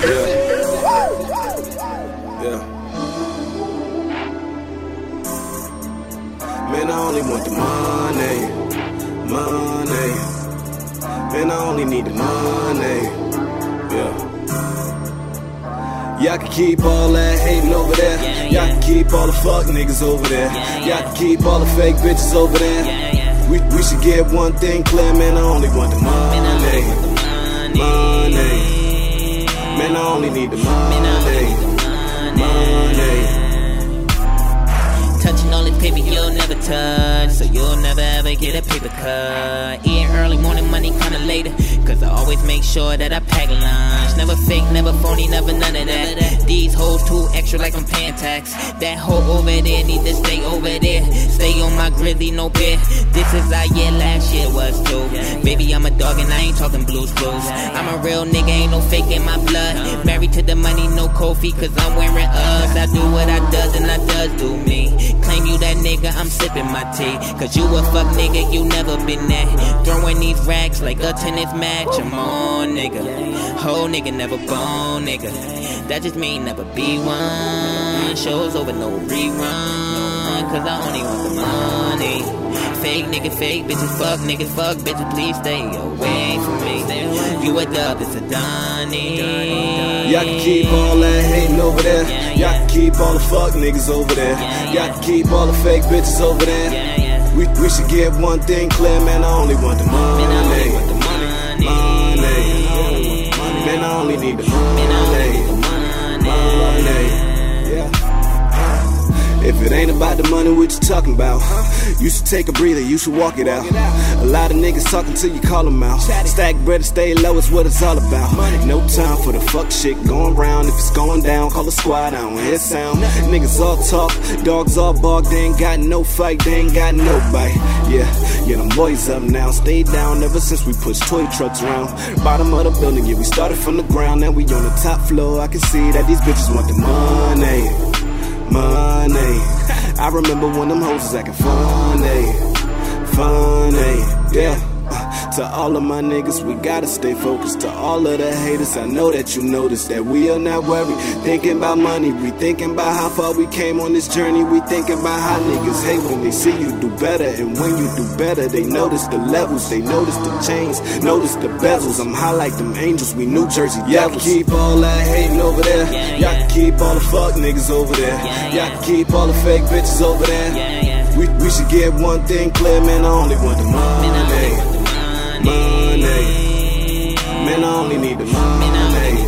Yeah. Yeah. Man, I only want the money, money. Man, I only need the money. Yeah. Y'all can keep all that hating over there. Y'all can keep all the fuck niggas over there. Y'all can keep all the fake bitches over there. We, we should get one thing clear, man. I only want the Man, I only money. want the money. Man, I only need the money. Money. Touching all this paper you'll never touch, so you'll never ever get a paper cut. Eating early morning, money kinda later, cause I always make sure that I pack lunch. Never fake, never phony, never none of that. These hoes too extra like I'm paying tax. That hoe over there need to stay over there. Stay on my grizzly, no beer. This is how yeah last year. Baby, I'm a dog and I ain't talking blues blues. I'm a real nigga, ain't no fake in my blood. Married to the money, no coffee, cause I'm wearing us. I do what I does and I does do me. Claim you that nigga, I'm sipping my tea. Cause you a fuck nigga, you never been that. Throwing these racks like a tennis match. I'm on, nigga. Whole nigga never bone, nigga. That just mean never be one. Shows over no rerun. Cause I only want the money. Fake nigga, fake bitches, fuck niggas, fuck bitches, please stay away from me. You a dub, it's a Donnie. Y'all can keep all that hating over there. Y'all can keep all the fuck niggas over there. Y'all can keep all the fake bitches over there. We, we should get one thing clear, man. I only want the money. Man, I only want the money. Money. Man, I only need the Man, I only need the money. If it ain't about the money, what you talking about? You should take a breather, you should walk it out. A lot of niggas talking till you call them out. Stack bread and stay low is what it's all about. No time for the fuck shit going round. If it's going down, call a squad, I don't hear sound. Niggas all talk, dogs all bark, they ain't got no fight, they ain't got no bite. Yeah, yeah, them boys up now. Stay down ever since we pushed toy trucks around. Bottom of the building, yeah, we started from the ground, now we on the top floor. I can see that these bitches want the money money. I remember when them hoes was acting funny, funny, yeah. To all of my niggas, we gotta stay focused. To all of the haters, I know that you notice that we are not worried. Thinking about money, we thinking about how far we came on this journey. We thinking about how niggas hate when they see you do better. And when you do better, they notice the levels, they notice the chains, notice the bezels. I'm high like them angels, we New Jersey Y'all can keep all that hating over there. Y'all can keep all the fuck niggas over there. Y'all can keep all the fake bitches over there. Yeah, yeah. We, we should get one thing clear, man. I only want the Man, I only money. Money. Man, I only need the money.